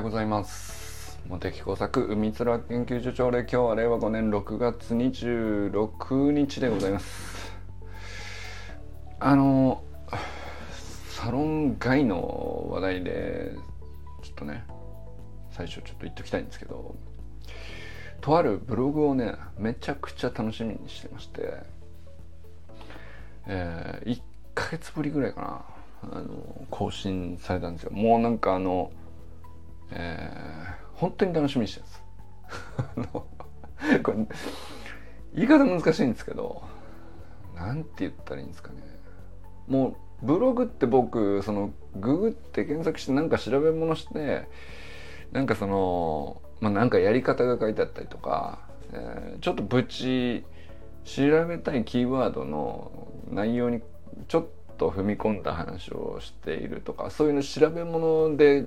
ようございます。茂木工作海面研究所長で今日は令和5年6月26日でございます。あのサロン外の話題でちょっとね最初ちょっと言っときたいんですけどとあるブログをねめちゃくちゃ楽しみにしてましてえー、1ヶ月ぶりぐらいかなあの更新されたんですよ。もうなんかあの、えー、本当に楽しみにしてるんです これ言い方難しいんですけど何て言ったらいいんですかね。もうブログって僕そのググって検索してなんか調べ物してなんかそのまあなんかやり方が書いてあったりとか、えー、ちょっとぶち調べたいキーワードの内容にちょっと踏み込んだ話をしているとかそういうの調べ物で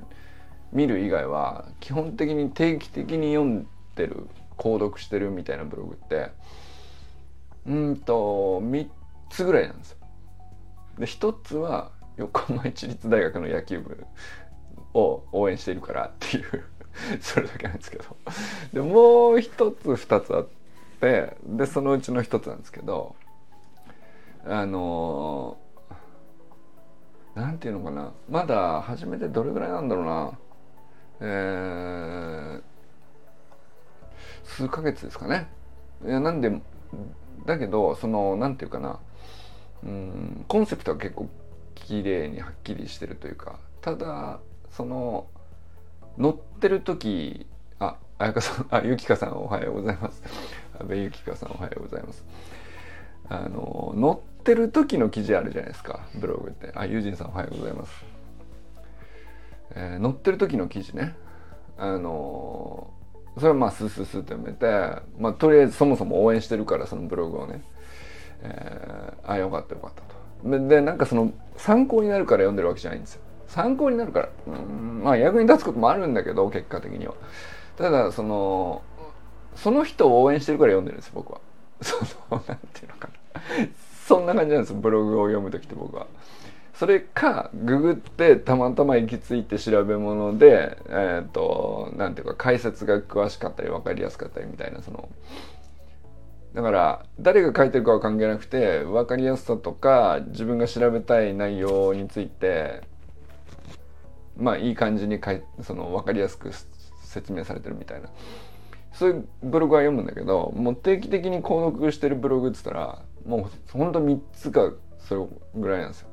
見る以外は基本的に定期的に読んでる購読してるみたいなブログってうんと3つぐらいなんですよ。で1つは横浜市立大学の野球部を応援しているからっていう それだけなんですけど。でもう一つ二つあってでそのうちの一つなんですけどあのなんていうのかな。まだ始めてどれぐらいなんだろうな。えー、数ヶ月ですかね。いやなんでだけどそのなんていうかな。うんコンセプトは結構綺麗にはっきりしてるというか。ただその乗ってる時あ彩香さん あゆきかさんおはようございます。阿部ゆきかさんおはようございます。あの乗ってる時の記事あるじゃないですかブログって。あユージンさんおはようございます、えー、乗ってる時の記事ね。あのそれはまあスースースーって読めて、まあ、とりあえずそもそも応援してるからそのブログをね、えー、あよかったよかったと。でなんかその参考になるから読んでるわけじゃないんですよ。参考になるからうんまあ役に立つこともあるんだけど結果的には。ただそのその人を応援してるから読んでるんです僕は。そのなんていうのかな。そんな感じなんですブログを読む時って僕は。それかググってたまたま行き着いて調べ物でえっ、ー、となんていうか解説が詳しかったり分かりやすかったりみたいなそのだから誰が書いてるかは関係なくて分かりやすさとか自分が調べたい内容についてまあいい感じにかいその分かりやすく説明されてるみたいなそういうブログは読むんだけどもう定期的に購読してるブログっつったらもうほんと3つかそれぐらいなんですよ。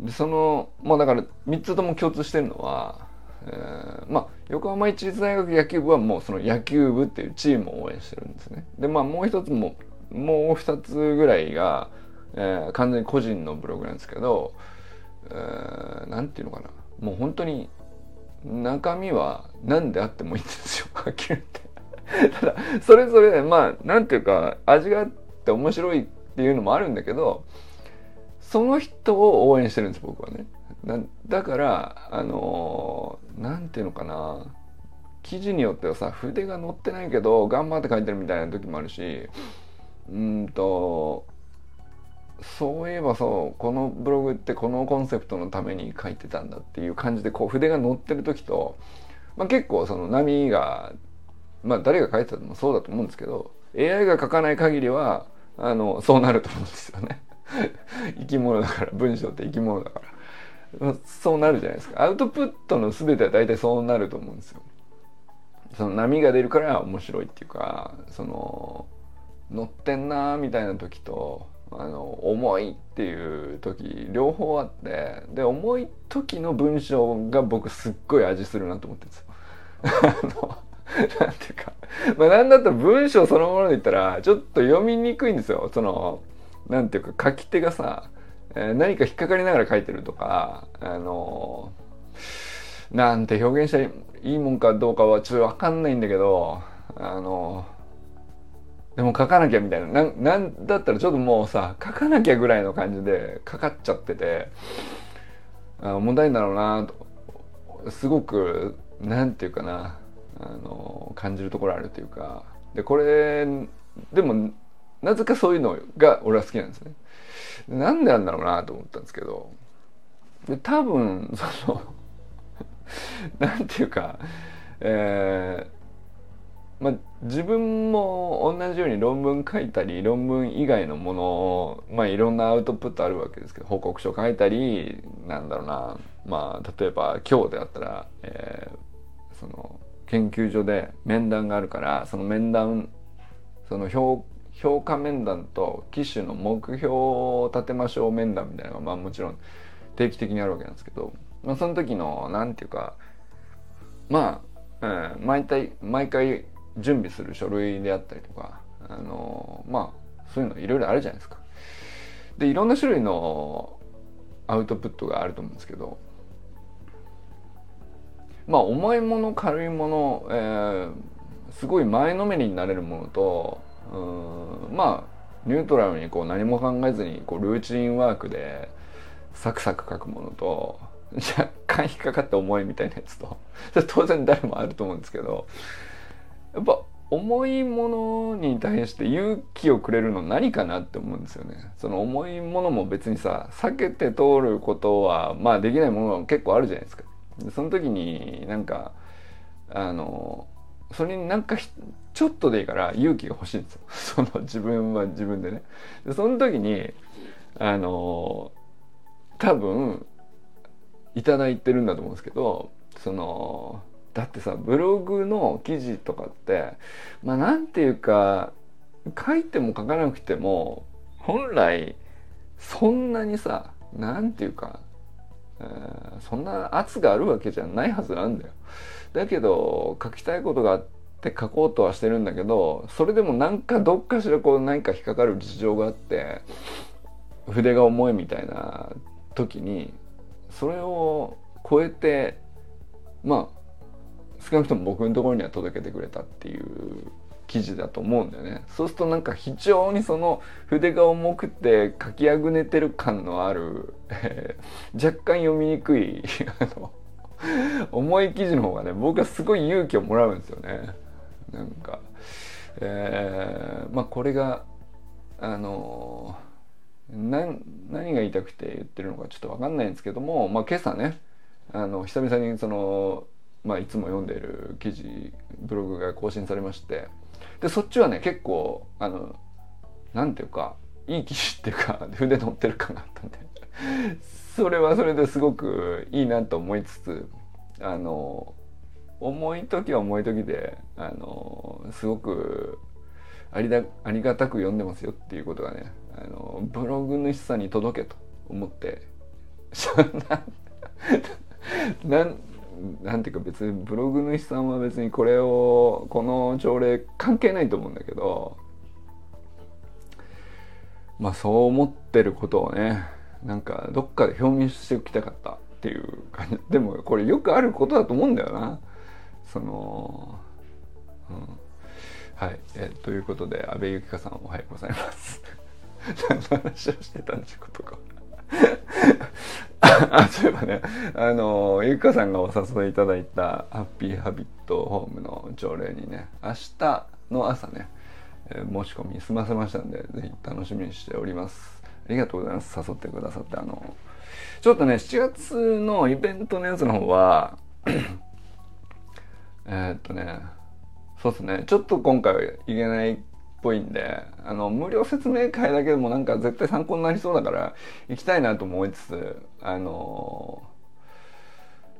でそのまあだから3つとも共通してるのは、えー、まあ横浜市立大学野球部はもうその野球部っていうチームを応援してるんですね。でまあもう一つももう2つぐらいが、えー、完全に個人のブログなんですけど何、えー、て言うのかなもう本当に中身は何であってもいいんですよはっきり言って。ただそれぞれまあなんていうか味があって面白いっていうのもあるんだけどその人を応援してるんです僕はね。だからあのなんていうのかな記事によってはさ筆が乗ってないけど頑張って書いてるみたいな時もあるしうんとそういえばそうこのブログってこのコンセプトのために書いてたんだっていう感じでこう筆が乗ってる時と、まあ、結構その波がまあ誰が書いてたのもそうだと思うんですけど AI が書かない限りはあのそうなると思うんですよね 生き物だから文章って生き物だから、そうなるじゃないですかアウトプットの全ては大体そうなると思うんですよその波が出るから面白いっていうかその乗ってんなみたいな時とあの重いっていう時両方あってで重い時の文章が僕すっごい味するなと思ってるんですよ。なんていうか、まあなんだったら文章そのもので言ったら、ちょっと読みにくいんですよ。その、なんていうか書き手がさ、えー、何か引っかかりながら書いてるとか、あのー、なんて表現したらいいもんかどうかはちょっとわかんないんだけど、あのー、でも書かなきゃみたいな。ななんだったらちょっともうさ、書かなきゃぐらいの感じでかかっちゃってて、あ問題だろうなと。すごく、なんていうかな。あの感じるところあるというかでこれでもなぜかそういうのが俺は好きなんですね。なんでなんだろうなと思ったんですけどで多分そのなんていうかえー、まあ自分も同じように論文書いたり論文以外のものをまあいろんなアウトプットあるわけですけど報告書書いたりなんだろうなまあ例えば今日であったら、えー、その研究所で面談があるからその面談その評評価面談と機種の目標を立てましょう面談みたいなのがまあもちろん定期的にあるわけなんですけど、まあ、その時の何て言うかまあ、うん、毎回毎回準備する書類であったりとかあのまあそういうのいろいろあるじゃないですか。でいろんな種類のアウトプットがあると思うんですけどまあ重いもの軽いもの、えー、すごい前のめりになれるものとうんまあニュートラルにこう何も考えずにこうルーチンワークでサクサク書くものと若干引っかかって重いみたいなやつと 当然誰もあると思うんですけどやっぱ重いものに対して勇気をくれるの何かなって思うんですよね。その重いものも別にさ避けて通ることはまあできないもの結構あるじゃないですか。その時になんかあのそれになんかちょっとでいいから勇気が欲しいんですよ。その自分は自分でね。でその時にあの多分いただいてるんだと思うんですけどそのだってさブログの記事とかってまあなんていうか書いても書かなくても本来そんなにさなんていうか、えー、そんな圧があるわけじゃないはずなんだよ。だけど書きたいことがあってって書こうとはしてるんだけどそれでもなんかどっかしらこう何か引っかかる事情があって筆が重いみたいな時にそれを超えてまあ少なくとも僕のところには届けてくれたっていう記事だと思うんだよね。そうするとなんか非常にその筆が重くて書きあぐねてる感のある、えー、若干読みにくい あの重い記事の方がね僕はすごい勇気をもらうんですよね。なんかえー、まあこれがあの何何が言いたくて言ってるのかちょっと分かんないんですけども、まあ、今朝ねあの久々にその、まあ、いつも読んでいる記事ブログが更新されましてでそっちはね結構あのなんていうかいい記事っていうか 筆乗ってる感があったんでそれはそれですごくいいなと思いつつあの重い時は重い時であのすごくありだありがたく読んでますよっていうことがねあのブログ主さんに届けと思って なんなんていうか別にブログ主さんは別にこれをこの条例関係ないと思うんだけどまあそう思ってることをねなんかどっかで表明しておきたかったっていう感じ。でもこれよくあることだと思うんだよな。その、うん、はい。えということで阿部由紀香さんおはようございます。何の話をしてたんでしょうとか。あそういえばねあのゆきかさんがお誘いいただいたハッピーハビットホームの条例にね明日の朝ね、え、申し込み済ませましたんでぜひ楽しみにしております。ありがとうございます。誘ってくださってあのちょっとね7月のイベントのやつの方はえっとねそうですねちょっと今回はいけないっぽいんであの無料説明会だけでもなんか絶対参考になりそうだから行きたいなと思いつつあの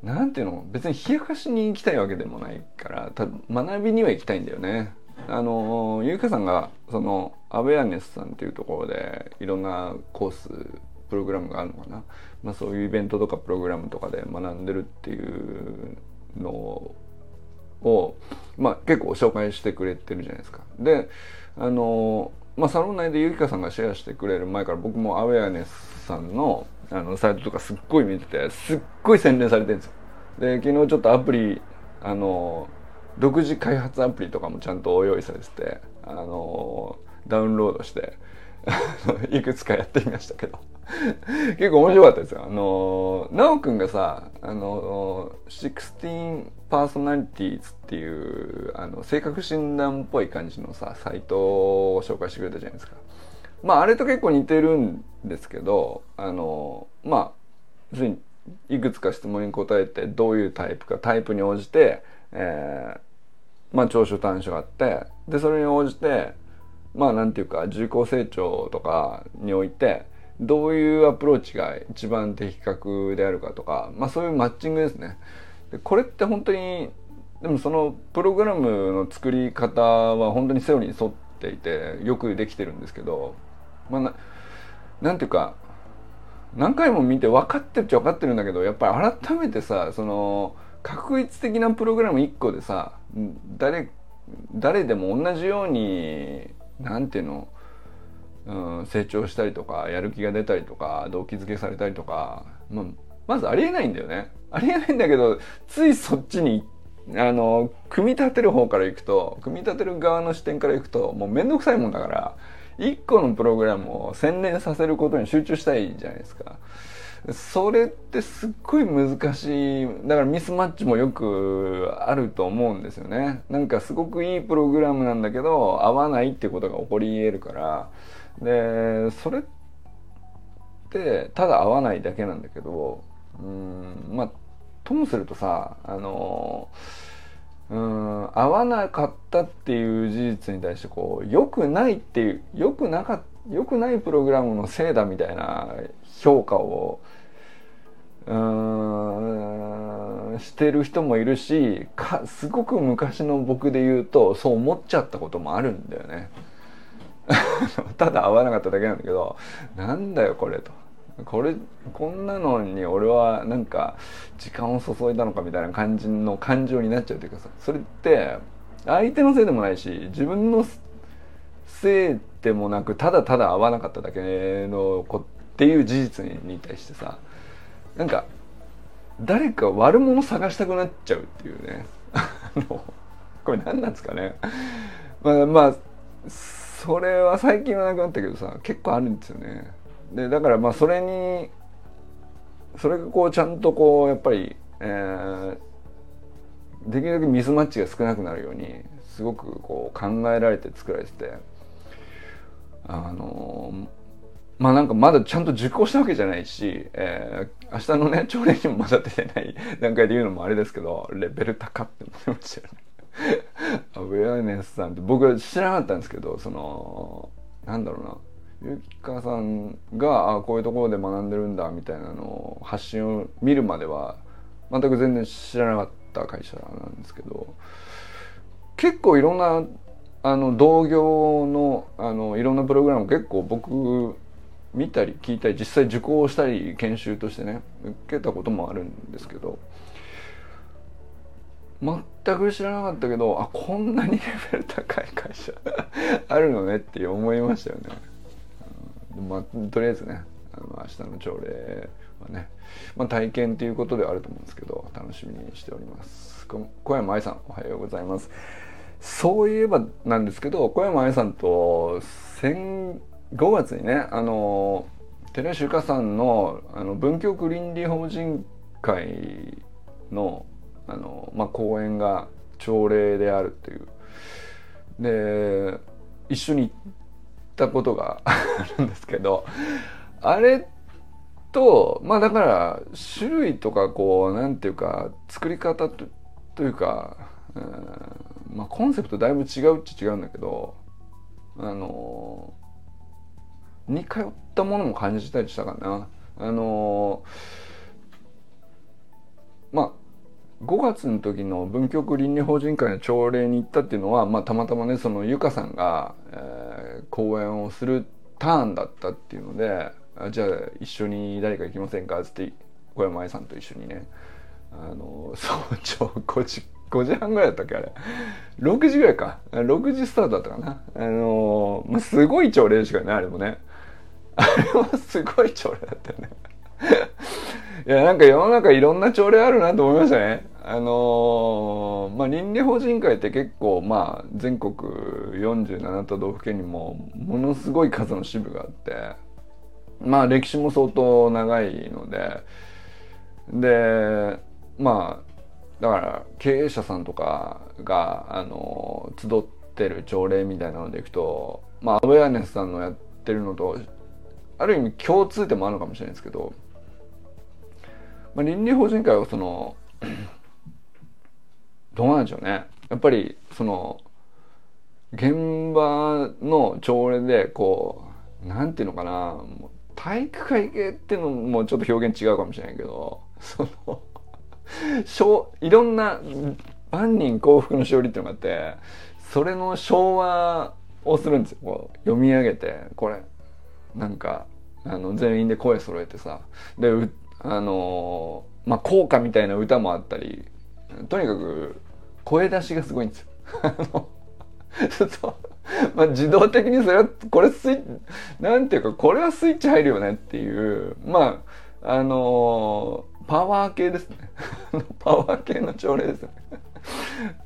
なんていうの別に冷やかしに行きたいわけでもないからた学びには行きたいんだよね。あのゆうかさんがそのアウェアネスさんっていうところでいろんなコースプログラムがあるのかな、まあ、そういうイベントとかプログラムとかで学んでるっていうのを、をまあ、結構紹介してくれてるじゃないですか。であのまあ、サロン内でゆきかさんがシェアしてくれる前から僕もアウェアネスさんのあのサイトとかすっごい見ててすっごい洗練されてるんですよ。で昨日ちょっとアプリあの独自開発アプリとかもちゃんと用意されててあのダウンロードして いくつかやってみましたけど結構面白かったですよ。あの、なおくんがさ、あの、16パーソナリティーズっていう、あの、性格診断っぽい感じのさ、サイトを紹介してくれたじゃないですか。まあ、あれと結構似てるんですけど、あの、まあ、いくつか質問に答えてどういうタイプかタイプに応じて、えー、まあ長所短所があってでそれに応じてまあなんていうか重厚成長とかにおいてどういうアプローチが一番的確であるかとかまあそういうマッチングですね。でこれって本当にでもそのプログラムの作り方は本当にセオリーに沿っていてよくできてるんですけどまあななんていうか何回も見て分かってるっちゃ分かってるんだけどやっぱり改めてさその確率的なプログラム1個でさ誰誰でも同じように何ていうの、うん、成長したりとかやる気が出たりとか動機づけされたりとか、まあ、まずありえないんだよね。ありえないんだけどついそっちにあの組み立てる方からいくと組み立てる側の視点からいくともう面倒くさいもんだから1個のプログラムを洗練させることに集中したいじゃないですか。それってすっごい難しいだからミスマッチもよくあると思うんですよねなんかすごくいいプログラムなんだけど合わないってことが起こり得るからでそれってただ合わないだけなんだけどうんまあともするとさあのうん合わなかったっていう事実に対してこう良くないっていう良くなかった良くないプログラムのせいだみたいな評価をうんしてる人もいるしかすごく昔の僕で言うとそう思っちゃったこともあるんだよね。ただ合わなかっただけなんだけどなんだよこれと。これこんなのに俺はなんか時間を注いだのかみたいな感じの感情になっちゃうというかさ。それって相手のせいでもないし自分のせいでもなくただただ合わなかっただけのこっていう事実に対してさなんか誰か悪者探したくなっちゃうっていうね。これ何なんですかね。まあまあそれは最近はなくなったけどさ結構あるんですよねでだからまあそれにそれがこうちゃんとこうやっぱり、えー、できるだけミスマッチが少なくなるようにすごくこう考えられて作られててあのまあなんかまだちゃんと受講したわけじゃないし、えー、明日のね朝礼にもまだ出てない段階で言うのもあれですけどレベル高って思いましたよね。アウェアネスさんって僕は知らなかったんですけどそのなんだろうな。ゆきかさんがあこういうところで学んでるんだみたいなのを発信を見るまでは全く全然知らなかった会社なんですけど結構いろんなあの同業のあのいろんなプログラム結構僕見たり聞いたり実際受講したり研修としてね受けたこともあるんですけど全く知らなかったけどあこんなにレベル高い会社 あるのねって思いましたよね。まあ、とりあえずねあの明日の朝礼はね、まあ、体験ということではあると思うんですけど楽しみにしております。小山愛さんおはようございます。そういえばなんですけど小山愛さんと先5月にねあの寺石由香さんのあの文京区倫理法人会のあの、まあ、講演が朝礼であるっていうで一緒に行ったことが あるんですけどあれとまあだから種類とかこうなんていうか作り方とというか、うん、まあコンセプトだいぶ違うっちゃ違うんだけどあの似通ったものも感じたりしたかな。あのまあ5月の時の文京区倫理法人会の朝礼に行ったっていうのは、まあ、たまたまねその由香さんが、えー、講演をするターンだったっていうのでじゃあ一緒に誰か行きませんかって小山愛さんと一緒にね。あの 早朝5時5時半ぐらいだったっけあれ。6時ぐらいか。6時スタートだったかな。あのー、すごい朝礼しかねあれもね。あれはすごい朝礼だったよね。いやなんか世の中いろんな朝礼あるなと思いましたね。あのー、まあ倫理法人会って結構まあ全国47都道府県にもものすごい数の支部があってまあ歴史も相当長いのででまあだから経営者さんとかがあの集ってる条例みたいなのでいくとまあアウェアネスさんのやってるのとある意味共通点もあるのかもしれないですけどまあ、倫理法人会はその どうなんでしょうね。やっぱりその現場の朝礼でこうなんていうのかな。体育会系っていうのもちょっと表現違うかもしれないけどそのいろんな万人幸福の勝利っていうのがあってそれの昭和をするんですよ。こう読み上げてこれなんかあの全員で声揃えてさ。であのまあ効果みたいな歌もあったりとにかく声出しがすごいんですよ。まあ自動的にそれはこれスイッチなんていうかこれはスイッチ入るよねっていうまああのパワー系ですね。パワー系の朝礼ですね。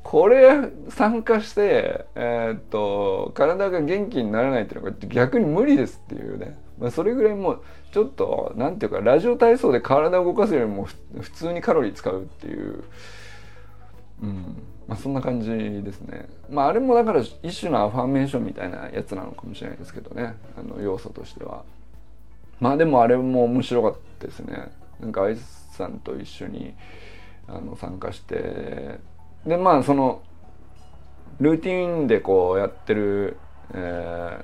これ参加して、えー、っと体が元気にならないっていうのが逆に無理ですっていうね、まあ、それぐらいもうちょっと何ていうかラジオ体操で体を動かすよりも普通にカロリー使うっていう、うんまあ、そんな感じですね。まああれもだから一種のアファーメーションみたいなやつなのかもしれないですけどねあの要素としては。まあでもあれも面白かったですね。なんかアイスさんと一緒にあの参加してでまあそのルーティンでこうやってる、え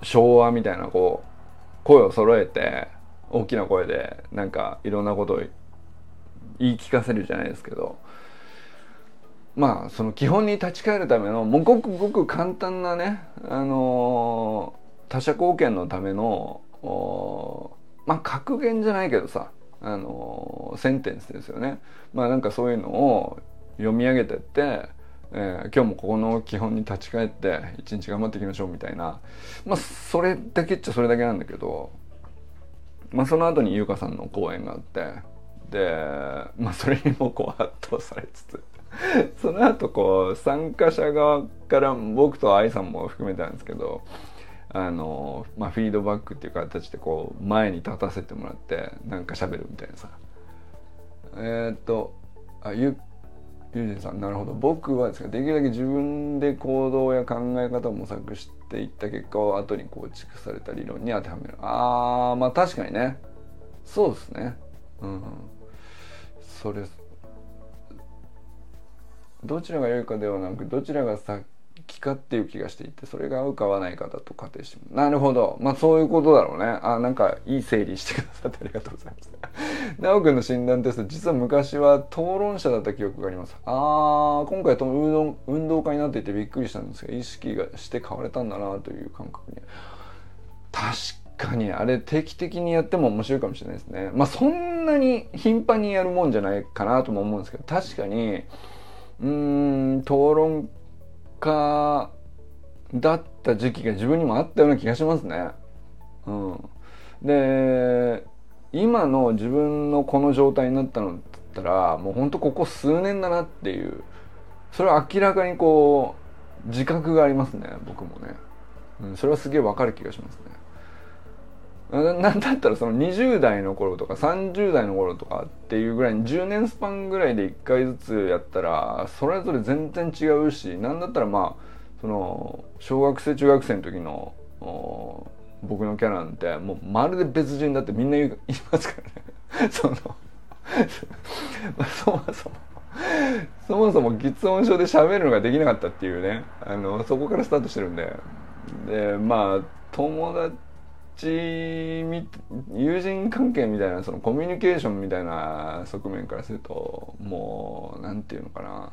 ー、昭和みたいなこう声を揃えて大きな声でなんかいろんなことを言い聞かせるじゃないですけどまあその基本に立ち返るためのもうごくごく簡単なねあのー、他者貢献のためのまあ格言じゃないけどさあのセンテンスですよね。まあなんかそういうのを読み上げてって、えー、今日もここの基本に立ち返って一日頑張っていきましょうみたいな。まあそれだけっちゃそれだけなんだけど、まあ、その後に優香さんの講演があってでまあそれにもこう圧倒されつつ その後こう参加者側から僕と愛さんも含めたんですけどあの、まあ、フィードバックっていう形でこう前に立たせてもらってなんか喋るみたいなさ。えー、っとあゆゆうじさんなるほど。僕はですねできるだけ自分で行動や考え方を模索していった結果を後に構築された理論に当てはめる。あーまあ確かにね。そうですね。うん。それどちらが良いかではなくどちらが先気かっていう気がしていてそれが合うか合わないかだと仮定してなるほど。まあそういうことだろうね。あなんかいい整理してくださってありがとうございます。奈くんの診断テスト実は昔は討論者だった記憶があります。ああ今回と運動運動家になっていてびっくりしたんですが意識がして変われたんだなという感覚に。確かにあれ定期的にやっても面白いかもしれないですね。まあそんなに頻繁にやるもんじゃないかなとも思うんですけど確かにうーん討論家だった時期が自分にもあったような気がしますね。うん、で今の自分のこの状態になったのって言ったらもうほんとここ数年だなっていうそれは明らかにこう自覚がありますね僕もね、うん、それはすげえわかる気がしますね。なんだったらその20代の頃とか30代の頃とかっていうぐらいに10年スパンぐらいで1回ずつやったらそれぞれ全然違うしなんだったらまあその小学生中学生の時の僕のキャラなんてもうまるで別人だってみんな言いますからね。そのそもそもそもそも喫音症で喋るのができなかったっていうねあのそこからスタートしてるんででまあ友達友人関係みたいなそのコミュニケーションみたいな側面からするともう何て言うのかな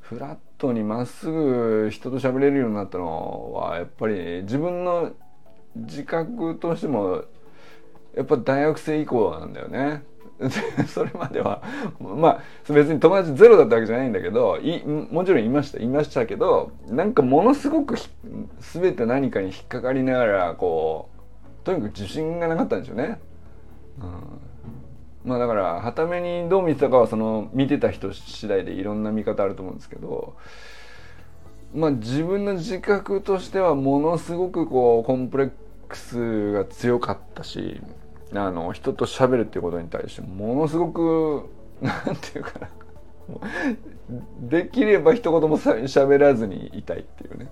フラットにまっすぐ人と喋れるようになったのはやっぱり自分の自覚としてもやっぱ大学生以降なんだよね。それまではまあ別に友達ゼロだったわけじゃないんだけどいもちろんいましたいましたけどなんかものすごく全て何かに引っかかりながらこうとにかく自信がなかったんでしょうね。うん、まあだからはためにどう見てたかはその見てた人次第でいろんな見方あると思うんですけどまあ自分の自覚としてはものすごくこうコンプレックスが強かったしあの人と喋るっていうことに対してものすごく なんていうかな。できれば一言もしゃべらずにいたいっていうね。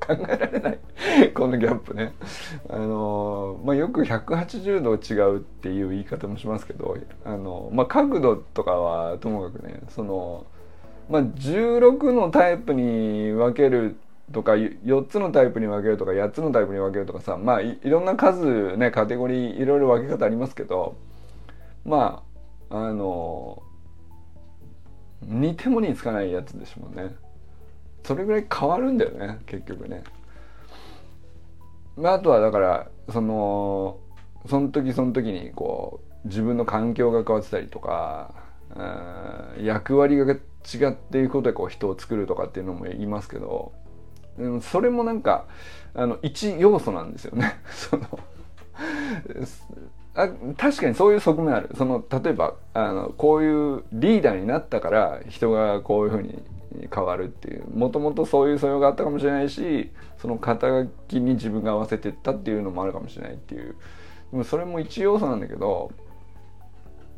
考えられない。このギャップね。あのまあよく180度違うっていう言い方もしますけどあのまあ角度とかはともかくねそのまあ16のタイプに分けるとか4つのタイプに分けるとか8つのタイプに分けるとかさまあいろんな数ねカテゴリーいろいろ分け方ありますけどまああの似てもにつかないやつですもんね。それぐらい変わるんだよね結局ね。まあ、あとはだからそのその時その時にこう自分の環境が変わってたりとか役割が違っていくことでこう人を作るとかっていうのも言いますけどでもそれもなんかあの一要素なんですよね。そのあ確かにそういう側面あるその例えばあのこういうリーダーになったから人がこういうふうに変わるっていう。もともとそういう素養があったかもしれないしその肩書きに自分が合わせてったっていうのもあるかもしれないっていう。でもそれも一要素なんだけど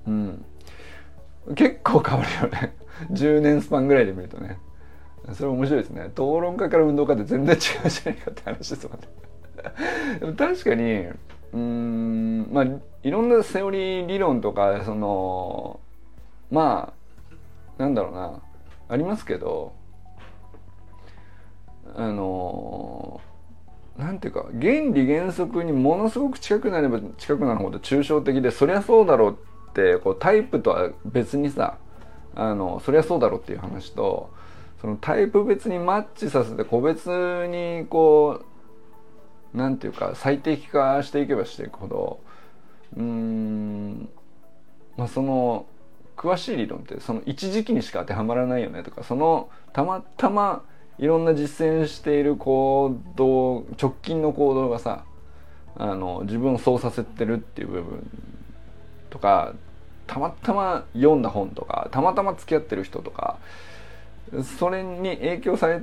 うん。結構変わるよね。10年スパンぐらいで見るとね。それ面白いですね。討論家から運動家って全然違うじゃないかって話ですもんね。でも確かにうんまあいろんなセオリー理論とかそのまあなんだろうな。ありますけどあのなんていうか原理原則にものすごく近くなれば近くなるほど抽象的でそりゃそうだろうってこうタイプとは別にさあのそりゃそうだろうっていう話とそのタイプ別にマッチさせて個別にこうなんていうか最適化していけばしていくほどうんまあその詳しい理論ってその一時期にしか当てはまらないよねとかそのたまたまいろんな実践している行動直近の行動がさあの自分をそうさせてるっていう部分とかたまたま読んだ本とかたまたま付き合ってる人とかそれに影響され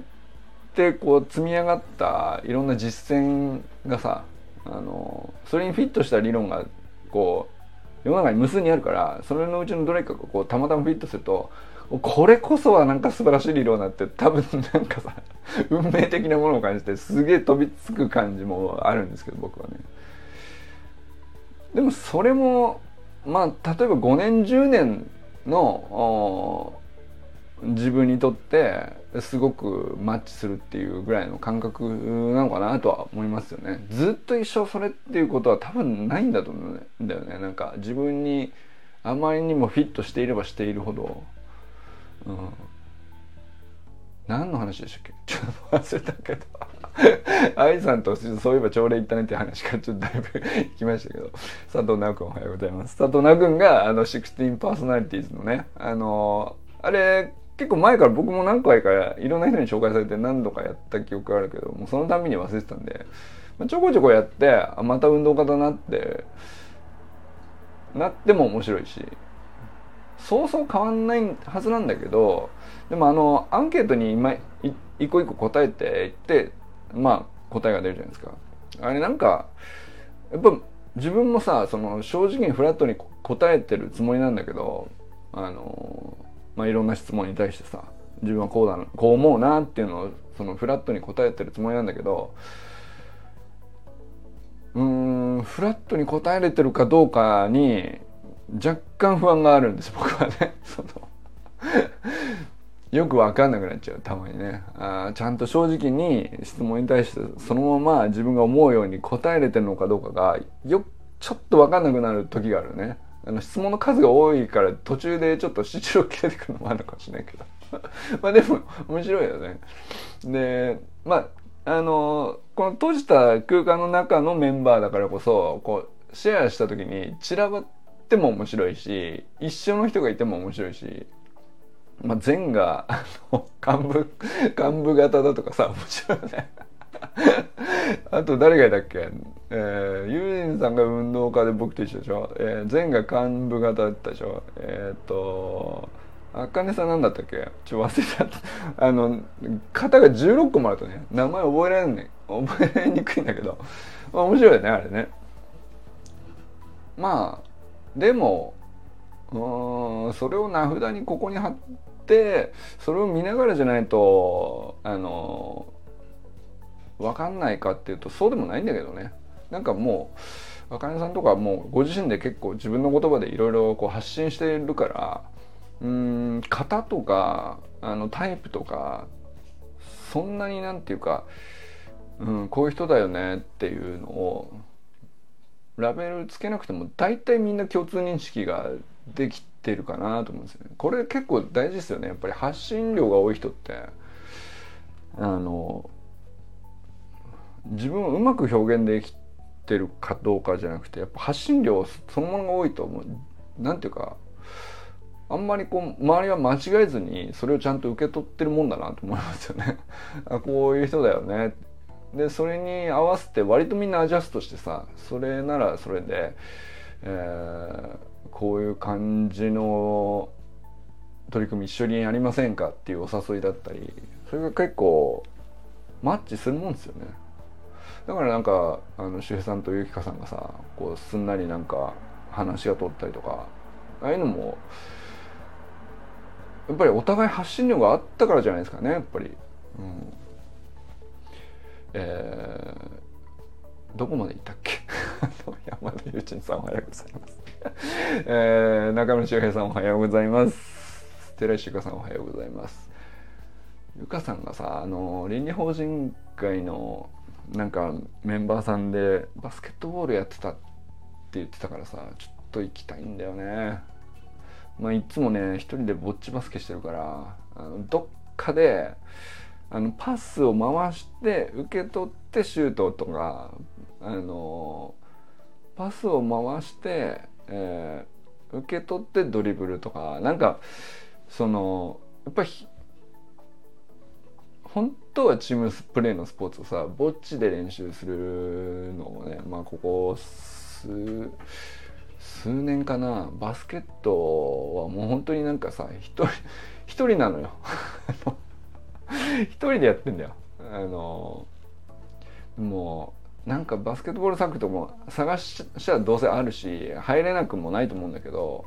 てこう積み上がったいろんな実践がさあのそれにフィットした理論がこう世の中に無数にあるからそれのうちのどれかがこうたまたまフィットするとこれこそはなんか素晴らしい理論だって多分なんかさ 運命的なものを感じてすげえ飛びつく感じもあるんですけど僕はね。でもそれもまあ例えば5年10年の自分にとってすごくマッチするっていうぐらいの感覚なのかなとは思いますよね。ずっと一生それっていうことは多分ないんだと思うんだよね。なんか自分にあまりにもフィットしていればしているほど、うん、何の話でしたっけ？ちょっと忘れたけど。愛さんとそういえば朝礼行ったねっていう話からちょっとだいぶ行きましたけど。佐藤直君おはようございます。佐藤直君があの16パーソナリティーズのねあのあれ結構前から僕も何回かいろんな人に紹介されて何度かやった記憶があるけどもうそのたびに忘れてたんで、まあ、ちょこちょこやってあまた運動家だなってなっても面白いしそうそう変わんないはずなんだけどでもあのアンケートに今一個一個答えていってまあ答えが出るじゃないですか。あれなんかやっぱ自分もさその正直にフラットに答えてるつもりなんだけどあのまあ、いろんな質問に対してさ自分はこうだなこう思うなっていうのをそのフラットに答えてるつもりなんだけどうんフラットに答えれてるかどうかに若干不安があるんです僕はね。そのよく分かんなくなっちゃうたまにねあちゃんと正直に質問に対してそのまま自分が思うように答えれてるのかどうかがよちょっと分かんなくなる時があるね。あの質問の数が多いから途中でちょっと七郎切れてくるのもあるかもしれないけど まあでも面白いよね。でまああのこの閉じた空間の中のメンバーだからこそこうシェアした時に散らばっても面白いし一緒の人がいても面白いし。まあ、全があの幹部幹部型だとかさ面白いね あと誰がいたっけ？えー、ユージンさんが運動家で僕と一緒でしょ、えー、全が幹部型だったでしょ？えっ、とあかねさんなんだったっけ？ちょっと忘れちゃった。あの型が16個もあるとね名前覚えられんね覚えられにくいんだけど、まあ、面白いよねあれね。まあでもうんそれを名札にここに貼ってそれを見ながらじゃないとあの分かんないかっていうとそうでもないんだけどね。なんかもう若根さんとかもうご自身で結構自分の言葉でいろいろ発信しているからうん型とかあのタイプとかそんなになんていうか、うん、こういう人だよねっていうのをラベルつけなくても大体みんな共通認識ができてるかなと思うんですよね。これ結構大事ですよね。やっぱり発信量が多い人ってあの自分をうまく表現できてるかどうかじゃなくてやっぱ発信量そのものが多いと思う。なんていうかあんまりこう周りは間違えずにそれをちゃんと受け取ってるもんだなと思いますよね。あこういう人だよね。でそれに合わせて割とみんなアジャストしてさそれならそれで、えー、こういう感じの取り組み一緒にやりませんかっていうお誘いだったりそれが結構マッチするもんですよね。だからなんかあの周平さんとゆきかさんがさこうすんなりなんか話が通ったりとかああいうのもやっぱりお互い発信量があったからじゃないですかねやっぱり。うんえー、どこまで行ったっけ？山田友人さんおはようございます。えー、中村修平さんおはようございます。寺石ゆかさんおはようございます。ゆかさんがさ、あの、倫理法人会のなんかメンバーさんでバスケットボールやってたって言ってたからさ、ちょっと行きたいんだよね。まあ、いつもね、一人でぼっちバスケしてるから、あのどっかで、あのパスを回して受け取ってシュートとかあのパスを回して、えー、受け取ってドリブルとかなんかそのやっぱり本当はチームプレーのスポーツをさぼっちで練習するのをねまあここ数数年かな。バスケットはもう本当になんかさ一人一人なのよ。一人でやってんだよ。あのもうなんかバスケットボールサークルとも探したらどうせあるし入れなくもないと思うんだけど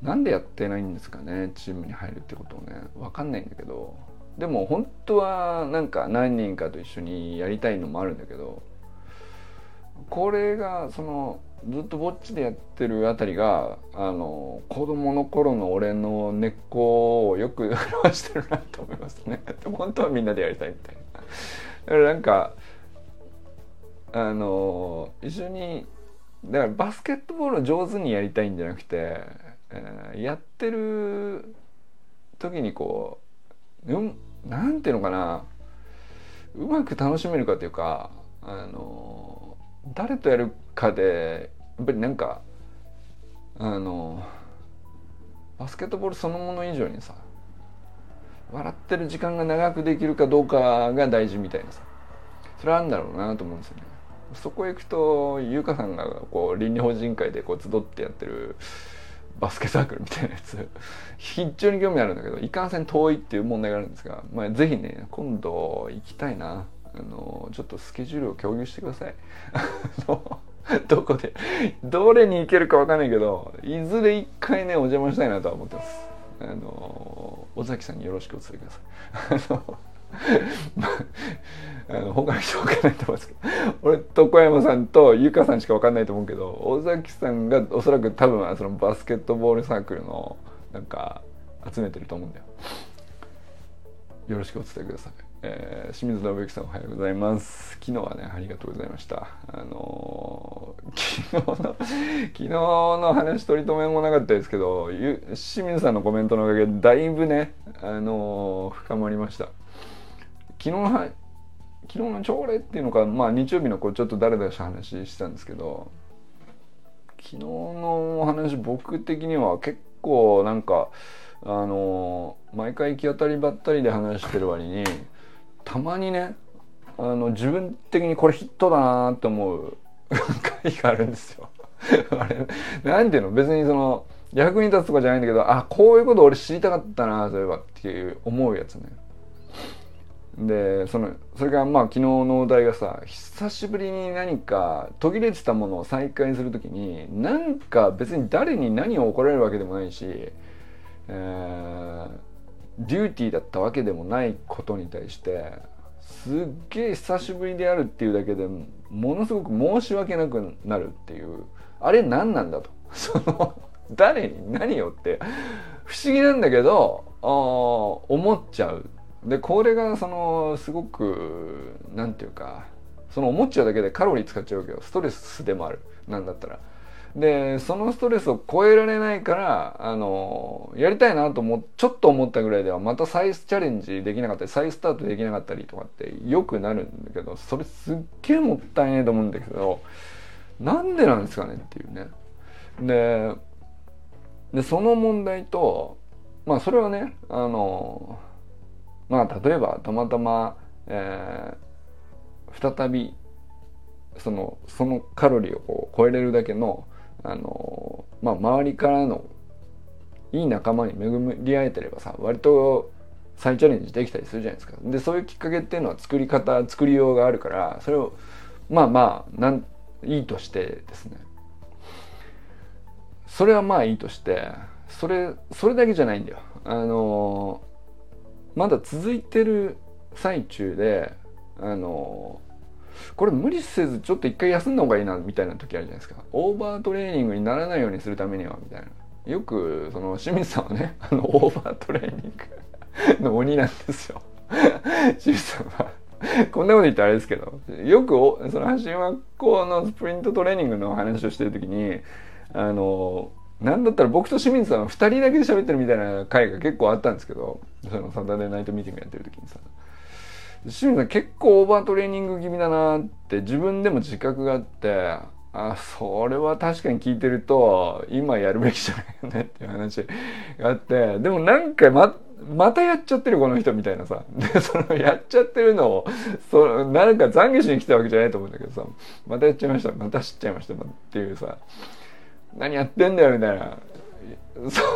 なんでやってないんですかねチームに入るってことをね。分かんないんだけど。でも本当はなんか何人かと一緒にやりたいのもあるんだけどこれがそのずっとぼっちでやってるあたりがあの子供の頃の俺の根っこをよく表してるなと思いますね。本当はみんなでやりたいみたいな。だからなんかあの一緒にだからバスケットボールを上手にやりたいんじゃなくて、えー、やってる時にこう、うん、なんていうのかなうまく楽しめるかというかあの誰とやるかでやっぱりなんかあのバスケットボールそのもの以上にさ笑ってる時間が長くできるかどうかが大事みたいなさそれはあるんだろうなと思うんですよね。そこへ行くと優香さんがこう倫理法人会でこう集ってやってるバスケサークルみたいなやつ非常に興味あるんだけどいかんせん遠いっていう問題があるんですが、まあ、ぜひね今度行きたいなあのちょっとスケジュールを共有してください。どこでどれに行けるか分かんないけどいずれ一回ねお邪魔したいなとは思ってます。あの尾崎さんによろしくお伝えください。あのあの他の人分かんないと思うんですけど俺床山さんとゆかさんしか分かんないと思うけど尾崎さんがおそらく多分そのバスケットボールサークルのなんか集めてると思うんだよ。よろしくお伝えください。えー、清水信之さんおはようございます。昨日はね、ありがとうございました。あのー、昨日の、昨日の話取り留めもなかったですけど、清水さんのコメントのおかげでだいぶね、あのー、深まりました。昨日の、昨日の朝礼っていうのか、まあ日曜日のこうちょっと誰だし話してたんですけど、昨日のお話僕的には結構なんか、あの毎回行き当たりばったりで話してる割にたまにねあの自分的にこれヒットだなって思う 回があるんですよ。あれなんていうの？別にその役に立つとかじゃないんだけどあこういうこと俺知りたかったなそういえばっていう思うやつね。でそのそれがまあ昨日のお題がさ久しぶりに何か途切れてたものを再開する時になんか別に誰に何を怒られるわけでもないし、えーデューティーだったわけでもないことに対してすっげえ久しぶりであるっていうだけでものすごく申し訳なくなるっていう。あれ何なんだと。その誰に何をって不思議なんだけど思っちゃう。でこれがそのすごく何て言うかその思っちゃうだけでカロリー使っちゃうけどストレスでもあるなんだったら。でそのストレスを超えられないからあのやりたいなと思ちょっと思ったぐらいではまた再チャレンジできなかったり再スタートできなかったりとかってよくなるんだけどそれすっげえもったいないと思うんだけどなんでなんですかねっていうね。ででその問題とまあそれはねあのまあ例えばたまたま、えー、再びそのそのカロリーをこう超えれるだけのあのまあ周りからのいい仲間に恵り合えてればさ割と再チャレンジできたりするじゃないですか。でそういうきっかけっていうのは作り方作りようがあるからそれをまあまあなんいいとしてですね。それはまあいいとしてそれそれだけじゃないんだよ。あのまだ続いてる最中であのこれ無理せずちょっと一回休んだ方がいいなみたいな時あるじゃないですか。オーバートレーニングにならないようにするためにはみたいな。よくその清水さんはね あのオーバートレーニングの鬼なんですよ。清水さんは。こんなこと言ったらあれですけど。よくその橋和子のスプリントトレーニングの話をしてる時にあのなんだったら僕と清水さんは2人だけで喋ってるみたいな回が結構あったんですけどそのサタデーナイトミーティングやってる時にさ。清水さん結構オーバートレーニング気味だなって自分でも自覚があってあそれは確かに聞いてると今やるべきじゃないよねっていう話があってでもなんかままたやっちゃってるこの人みたいなさ。でそのやっちゃってるのをそなんか懺悔しに来たわけじゃないと思うんだけどさ。またやっちゃいましたまた知っちゃいましたっていうさ。何やってんだよみたいな。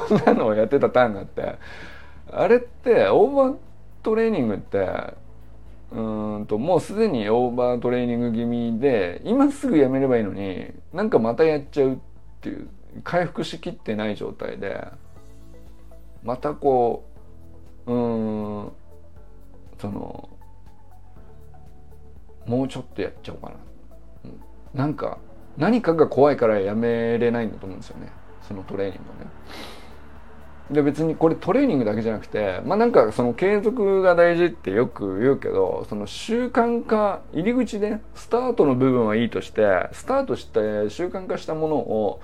そんなのをやってたターンがあって。あれってオーバートレーニングってうんともうすでにオーバートレーニング気味で今すぐやめればいいのになんかまたやっちゃうっていう回復しきってない状態でまたこううんそのもうちょっとやっちゃおうかな、なんか何かが怖いからやめれないんだと思うんですよねそのトレーニングをね。で別にこれトレーニングだけじゃなくてまあなんかその継続が大事ってよく言うけどその習慣化入り口でスタートの部分はいいとしてスタートして習慣化したものを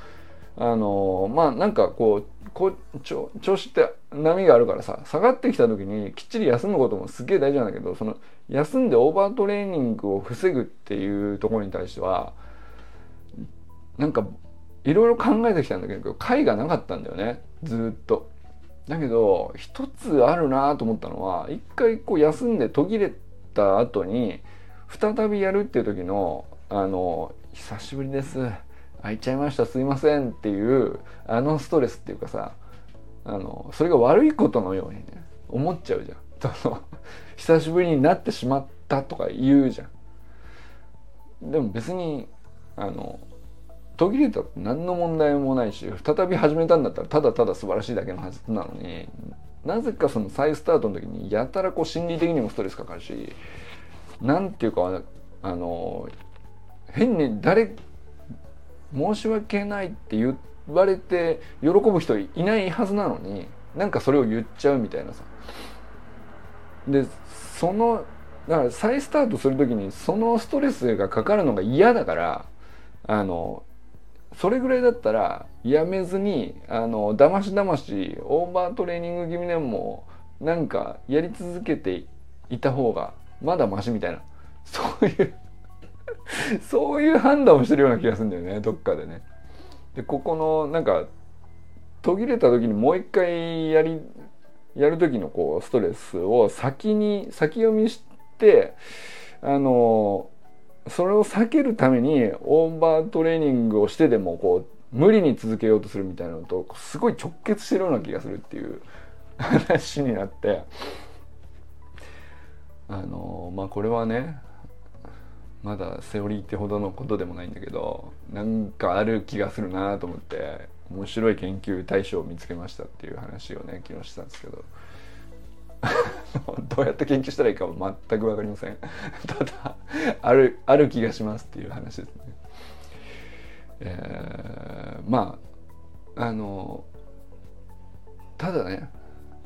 あのまあなんかこうこう調子って波があるからさ下がってきた時にきっちり休むこともすげえ大事なんだけどその休んでオーバートレーニングを防ぐっていうところに対してはなんかいろいろ考えてきたんだけど解がなかったんだよねずっと。だけど一つあるなと思ったのは一回こう休んで途切れた後に再びやるっていう時のあの「久しぶりです開いちゃいましたすいません」っていうあのストレスっていうかさあのそれが悪いことのようにね思っちゃうじゃん。その久しぶりになってしまったとか言うじゃん。でも別にあの途切れたって何の問題もないし再び始めたんだったらただただ素晴らしいだけのはずなのになぜかその再スタートの時にやたらこう心理的にもストレスかかるしなんていうかあの変に誰申し訳ないって言われて喜ぶ人いないはずなのになんかそれを言っちゃうみたいなさ。でそのだから再スタートする時にそのストレスがかかるのが嫌だからあのそれぐらいだったらやめずにあのだましだましオーバートレーニング気味でもなんかやり続けていた方がまだマシみたいなそういう そういう判断をしてるような気がするんだよねどっかでね。でここのなんか途切れた時にもう一回やりやる時のこうストレスを先に先読みしてあのそれを避けるためにオーバートレーニングをしてでもこう無理に続けようとするみたいなのとすごい直結してるような気がするっていう 話になって。あのまあこれはねまだセオリーってほどのことでもないんだけどなんかある気がするなと思って面白い研究対象を見つけましたっていう話をね昨日したんですけど。どうやって研究したらいいかは全く分かりません ただあるある気がしますっていう話ですねえー、まああのただね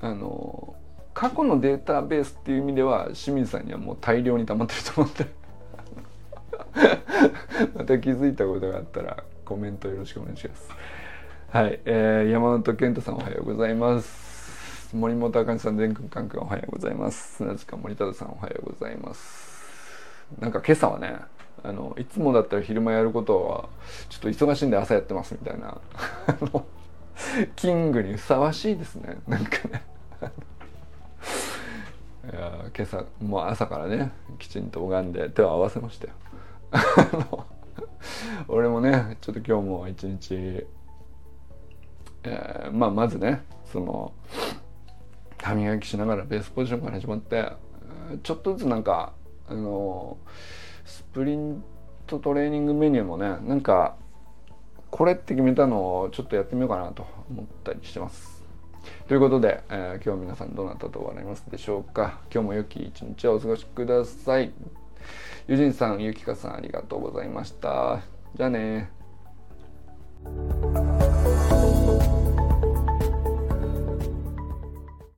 あの過去のデータベースっていう意味では清水さんにはもう大量に溜まってると思って また気づいたことがあったらコメントよろしくお願いします。はい、えー、山本健太さんおはようございます。森本あかねさん、全くんかんくんおはようございます。砂塚森忠さんおはようございます。なんか今朝はね、あのいつもだったら昼間やることはちょっと忙しいんで朝やってますみたいなキングにふさわしいですねなんかねいや今朝もう朝からねきちんと拝んで手を合わせましたよ俺もねちょっと今日も一日、えー、まあまずねその歯磨きしながらベースポジションから始まってちょっとずつなんかあのスプリントトレーニングメニューもねなんかこれって決めたのをちょっとやってみようかなと思ったりしてます。ということで、えー、今日皆さんどうなったと思われますでしょうか今日も良き一日をお過ごしください。ゆじんさん、ゆきかさんありがとうございました。じゃあね